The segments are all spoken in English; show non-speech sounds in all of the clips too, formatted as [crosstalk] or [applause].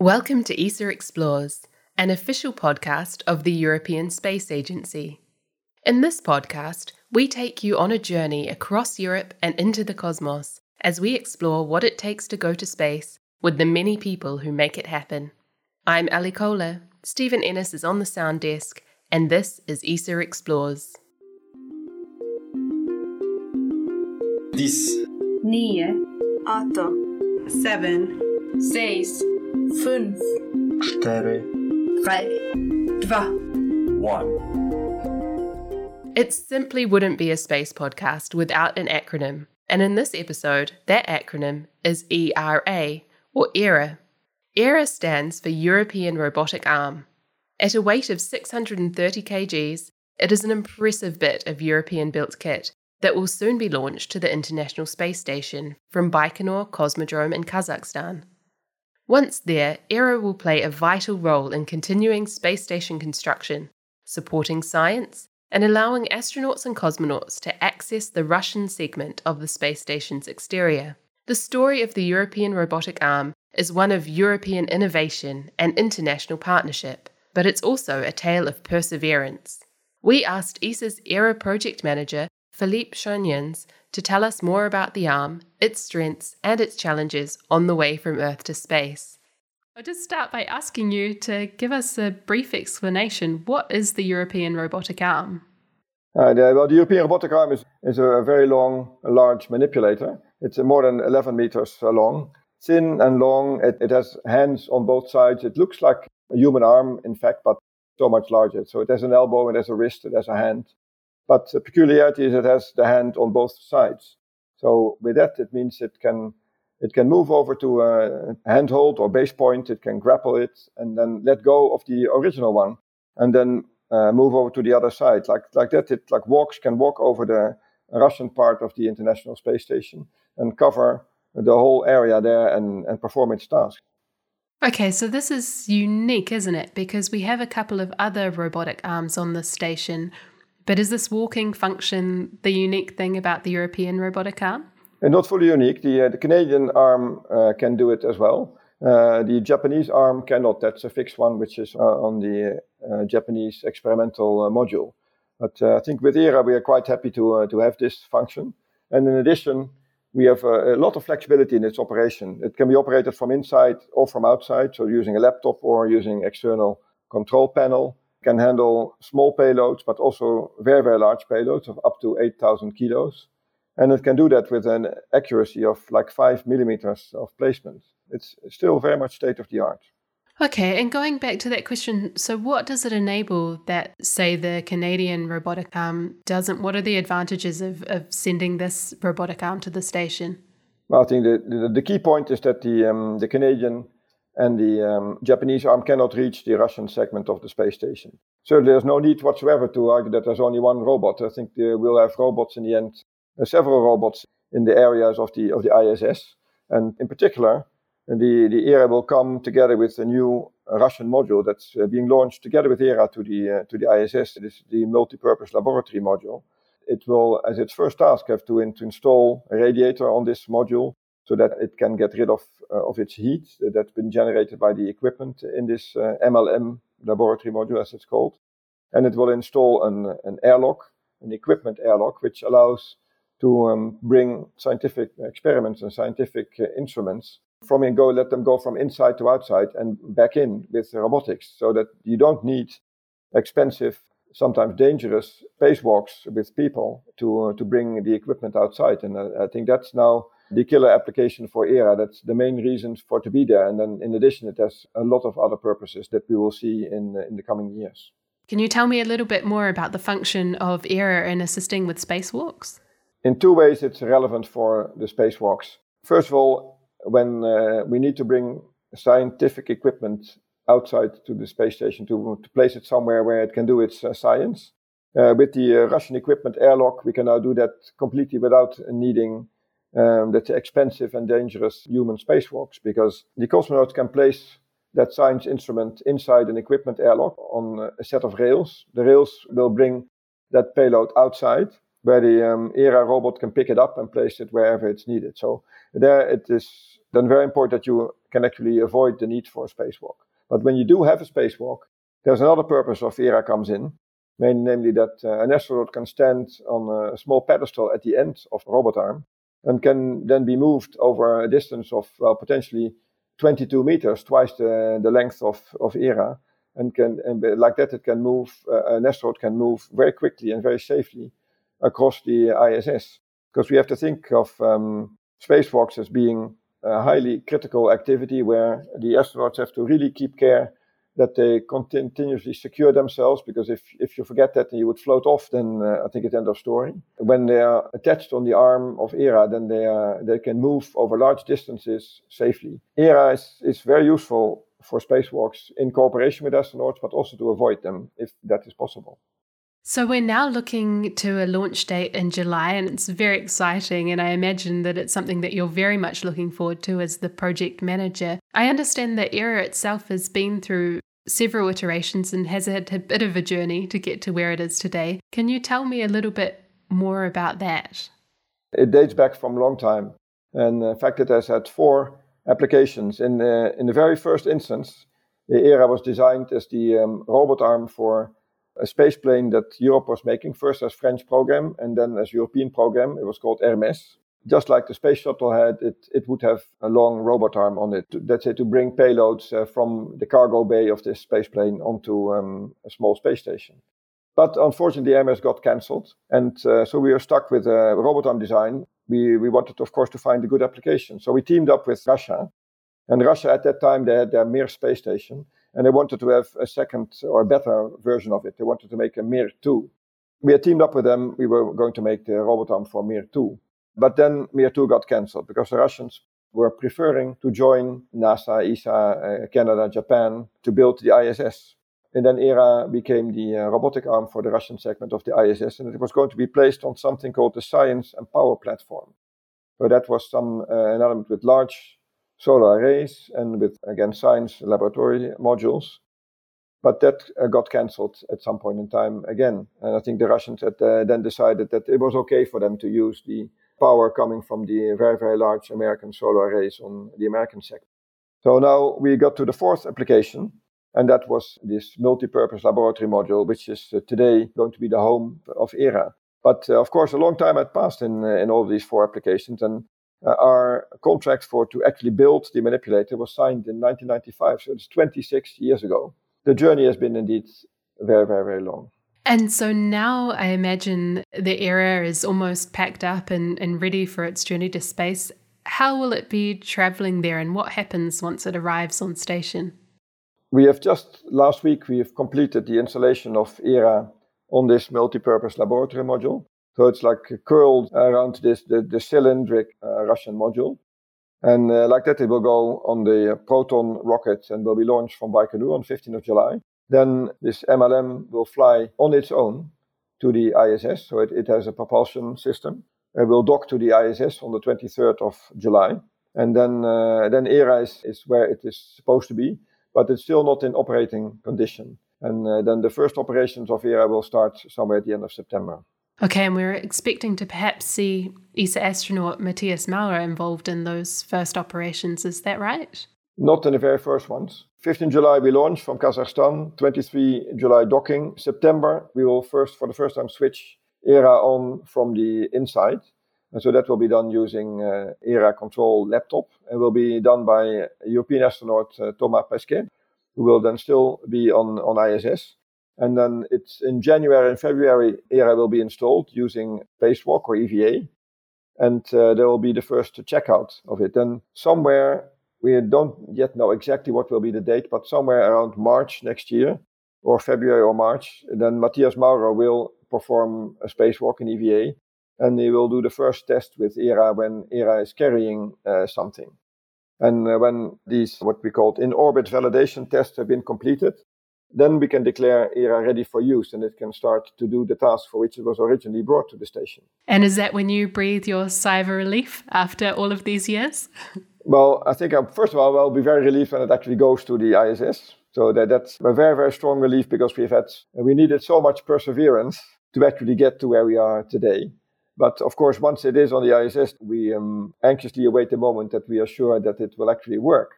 Welcome to ESA Explores, an official podcast of the European Space Agency. In this podcast, we take you on a journey across Europe and into the cosmos as we explore what it takes to go to space with the many people who make it happen. I'm Ali Kohler, Stephen Ennis is on the sound desk, and this is ESA Explores. Dix, nio, åtta, seven, seis, fünf, cztery, drei, dwa. one. It simply wouldn't be a space podcast without an acronym, and in this episode, that acronym is ERA, or ERA. ERA stands for European Robotic Arm. At a weight of 630 kgs, it is an impressive bit of European built kit that will soon be launched to the International Space Station from Baikonur Cosmodrome in Kazakhstan. Once there, ERA will play a vital role in continuing space station construction, supporting science, and allowing astronauts and cosmonauts to access the Russian segment of the space station's exterior. The story of the European robotic arm is one of European innovation and international partnership, but it's also a tale of perseverance. We asked ESA's ERA project manager, Philippe Schoonejans, to tell us more about the arm, its strengths, and its challenges on the way from Earth to space. I'll just start by asking you to give us a brief explanation. What is the European robotic arm? Uh, the, well, the European robotic arm is, is a very long, large manipulator. It's more than 11 meters long. Thin and long. It, it has hands on both sides. It looks like a human arm, in fact, but so much larger. So it has an elbow, it has a wrist, it has a hand. But the peculiarity is it has the hand on both sides. So with that, it means it can it can move over to a handhold or base point. It can grapple it and then let go of the original one, and then uh, move over to the other side. Like like that, it like walks can walk over the Russian part of the International Space Station and cover the whole area there and, and perform its task. Okay, so this is unique, isn't it? Because we have a couple of other robotic arms on the station. But is this walking function the unique thing about the European robotic arm? And not fully unique. The, uh, the Canadian arm uh, can do it as well. Uh, the Japanese arm cannot. That's a fixed one, which is uh, on the uh, Japanese experimental uh, module. But I think with ERA, we are quite happy to, to have this function. And in addition, we have a, a, lot of flexibility in its operation. It can be operated from inside or from outside, so using a laptop or using external control panel. Can handle small payloads, but also very, very large payloads of up to 8,000 kilos. And it can do that with an accuracy of like five millimeters of placement. It's still very much state of the art. Okay, and going back to that question, so what does it enable that, say, the Canadian robotic arm doesn't? What are the advantages of, of sending this robotic arm to the station? Well, I think the, the, the key point is that the, um, the Canadian and the um, Japanese arm cannot reach the Russian segment of the space station. So there's no need whatsoever to argue that there's only one robot. I think we'll have robots in the end, uh, several robots in the areas of the of the ISS, and in particular, the, the ERA will come together with a new Russian module that's uh, being launched together with ERA to the, uh, to the ISS. It is the multi-purpose laboratory module. It will, as its first task, have to, in, to install a radiator on this module so that it can get rid of, uh, of its heat that's been generated by the equipment in this MLM uh, laboratory module, as it's called. And it will install an, an airlock, an equipment airlock, which allows to um, bring scientific experiments and scientific uh, instruments from and go, let them go from inside to outside and back in with robotics so that you don't need expensive, sometimes dangerous spacewalks with people to, uh, to bring the equipment outside. And uh, I think that's now the killer application for ERA. That's the main reason for to be there. And then in addition, it has a lot of other purposes that we will see in, in the coming years. Can you tell me a little bit more about the function of ERA in assisting with spacewalks? In two ways, it's relevant for the spacewalks. First of all, when uh, we need to bring scientific equipment outside to the space station to, to place it somewhere where it can do its uh, science. Uh, with the uh, Russian equipment airlock, we can now do that completely without needing um, that expensive and dangerous human spacewalks because the cosmonauts can place that science instrument inside an equipment airlock on a set of rails. The rails will bring that payload outside where the um, ERA robot can pick it up and place it wherever it's needed. So there it is then very important that you can actually avoid the need for a spacewalk. But when you do have a spacewalk, there's another purpose of ERA comes in, namely that uh, an astronaut can stand on a small pedestal at the end of the robot arm and can then be moved over a distance of well, potentially 22 meters, twice the, the length of, of ERA. And, can, and like that, it can move, uh, an astronaut can move very quickly and very safely across the ISS. Because we have to think of um, spacewalks as being a highly critical activity where the astronauts have to really keep care that they continuously secure themselves because if, if you forget that and you would float off, then uh, I think it's end of story. When they are attached on the arm of ERA, then they, are, they can move over large distances safely. ERA is, is very useful for spacewalks in cooperation with astronauts, but also to avoid them if that is possible. So we're now looking to a launch date in July, and it's very exciting. And I imagine that it's something that you're very much looking forward to as the project manager. I understand that ERA itself has been through several iterations and has had a bit of a journey to get to where it is today. Can you tell me a little bit more about that? It dates back from a long time. And in fact, it has had four applications. In the, in the very first instance, the ERA was designed as the um, robot arm for a space plane that Europe was making, first as French program and then as European program. It was called Hermes just like the space shuttle had, it, it would have a long robot arm on it, to, let's to bring payloads uh, from the cargo bay of this space plane onto um, a small space station. But unfortunately, Hermes got cancelled, and uh, so we were stuck with a robot arm design. We, we wanted, of course, to find a good application. So we teamed up with Russia, and Russia at that time they had their Mir space station, and they wanted to have a second or better version of it. They wanted to make a Mir 2. We had teamed up with them. We were going to make the robot arm for Mir 2. But then Mir 2 got cancelled because the Russians were preferring to join NASA, ESA, uh, Canada, Japan to build the ISS. And then ERA became the uh, robotic arm for the Russian segment of the ISS, and it was going to be placed on something called the Science and Power Platform. So that was some uh, an element with large solar arrays and with again science laboratory modules. But that uh, got cancelled at some point in time again, and I think the Russians had uh, then decided that it was okay for them to use the power coming from the very, very large American solar arrays on the American sector. So now we got to the fourth application, and that was this multi-purpose laboratory module, which is uh, today going to be the home of ERA. But uh, of course, a long time had passed in, uh, in all these four applications, and uh, our contract for to actually build the manipulator was signed in 1995, so it's 26 years ago. The journey has been indeed very, very, very long. And so now I imagine the ERA is almost packed up and, and ready for its journey to space. How will it be traveling there and what happens once it arrives on station? We have just last week we have completed the installation of ERA on this multi-purpose laboratory module. So it's like curled around this the, the cylindric uh, Russian module. And uh, like that, it will go on the Proton rocket and will be launched from Baikonur on 15th of July then this MLM will fly on its own to the ISS. So it, it has a propulsion system. It will dock to the ISS on the 23rd of July. And then, uh, then ERA is, is where it is supposed to be, but it's still not in operating condition. And uh, then the first operations of ERA will start somewhere at the end of September. Okay, and we're expecting to perhaps see ESA astronaut Matthias Maurer involved in those first operations. Is that right? Not in the very first ones. 15 July we launch from Kazakhstan, 23 July docking. September we will first, for the first time, switch ERA on from the inside. And so that will be done using uh, ERA control laptop and will be done by European astronaut uh, Thomas Pesquet, who will then still be on, on ISS. And then it's in January and February, ERA will be installed using Spacewalk or EVA. And uh, there will be the first checkout of it. Then somewhere we don't yet know exactly what will be the date, but somewhere around March next year, or February or March, then Matthias Maurer will perform a spacewalk in EVA, and he will do the first test with ERA when ERA is carrying uh, something. And uh, when these, what we call in orbit validation tests have been completed, then we can declare ERA ready for use and it can start to do the task for which it was originally brought to the station. And is that when you breathe your sigh of relief after all of these years? [laughs] Well, I think, uh, first of all, I'll be very relieved when it actually goes to the ISS. So that, that's a very, very strong relief because we've had, we needed so much perseverance to actually get to where we are today. But of course, once it is on the ISS, we um, anxiously await the moment that we are sure that it will actually work.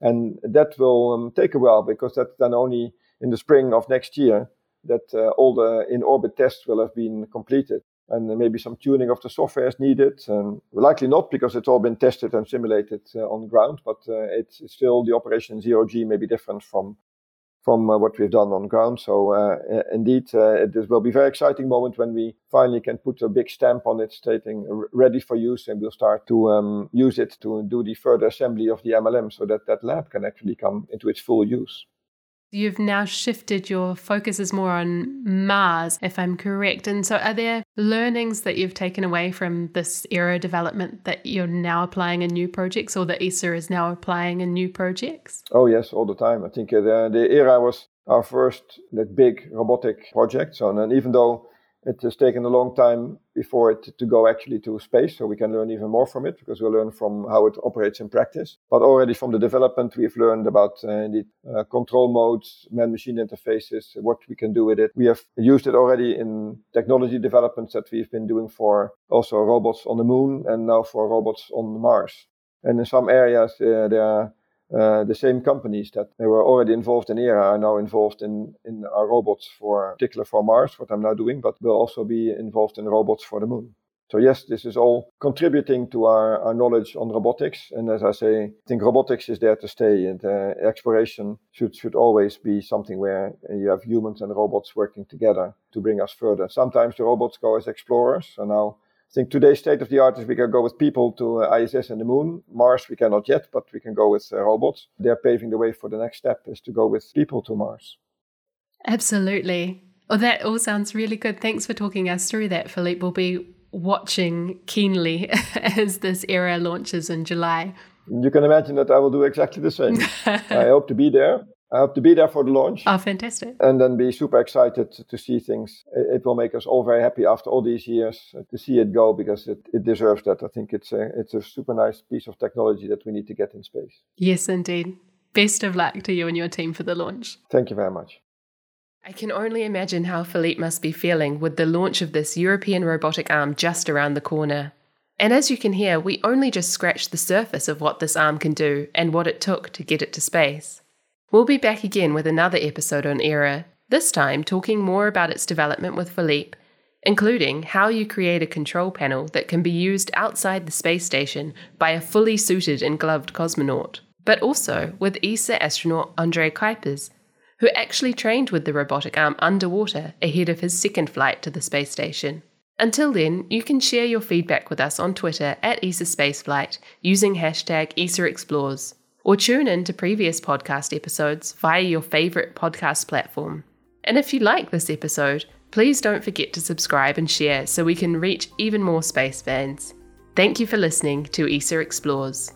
And that will um, take a while because that's then only in the spring of next year that uh, all the in orbit tests will have been completed. And maybe some tuning of the software is needed. And likely not because it's all been tested and simulated uh, on ground, but uh, it's, it's, still the operation zero G may be different from from uh, what we've done on ground. So uh, indeed, uh, it will be a very exciting moment when we finally can put a big stamp on it stating ready for use and we'll start to um, use it to do the further assembly of the MLM so that that lab can actually come into its full use. You've now shifted your focus is more on Mars, if I'm correct. And so, are there learnings that you've taken away from this ERA development that you're now applying in new projects, or that ESA is now applying in new projects? Oh yes, all the time. I think uh, the, the ERA was our first that big robotic project. So, and even though it has taken a long time before it to go actually to space, so we can learn even more from it because we learn from how it operates in practice. But already from the development, we've learned about uh, the uh, control modes, man-machine interfaces, what we can do with it. We have used it already in technology developments that we've been doing for also robots on the moon and now for robots on Mars. And in some areas, uh, there are uh, the same companies that they were already involved in ERA are now involved in, in our robots for particular for Mars, what I'm now doing, but will also be involved in robots for the moon. So yes, this is all contributing to our, our knowledge on robotics. And as I say, I think robotics is there to stay and uh, exploration should, should always be something where you have humans and robots working together to bring us further. Sometimes the robots go as explorers. So now I think today's state of the art is we can go with people to uh, ISS and the moon. Mars, we cannot yet, but we can go with uh, robots. They're paving the way for the next step is to go with people to Mars. Absolutely. Oh, that all sounds really good. Thanks for talking us through that, Philippe. We'll be watching keenly [laughs] as this ERA launches in July. You can imagine that I will do exactly the same. [laughs] I hope to be there. I hope to be there for the launch. Oh, fantastic. And then be super excited to see things. It, will make us all very happy after all these years uh, to see it go because it, it deserves that. I think it's a, it's a super nice piece of technology that we need to get in space. Yes, indeed. Best of luck to you and your team for the launch. Thank you very much. I can only imagine how Philippe must be feeling with the launch of this European robotic arm just around the corner. And as you can hear, we only just scratched the surface of what this arm can do and what it took to get it to space. We'll be back again with another episode on ERA, this time talking more about its development with Philippe, including how you create a control panel that can be used outside the space station by a fully suited and gloved cosmonaut, but also with ESA astronaut Andre Kuipers, who actually trained with the robotic arm underwater ahead of his second flight to the space station. Until then, you can share your feedback with us on Twitter at ESA Spaceflight using hashtag ESAExplores or tune in to previous podcast episodes via your favourite podcast platform. And if you like this episode, please don't forget to subscribe and share so we can reach even more space fans. Thank you for listening to ESA Explores.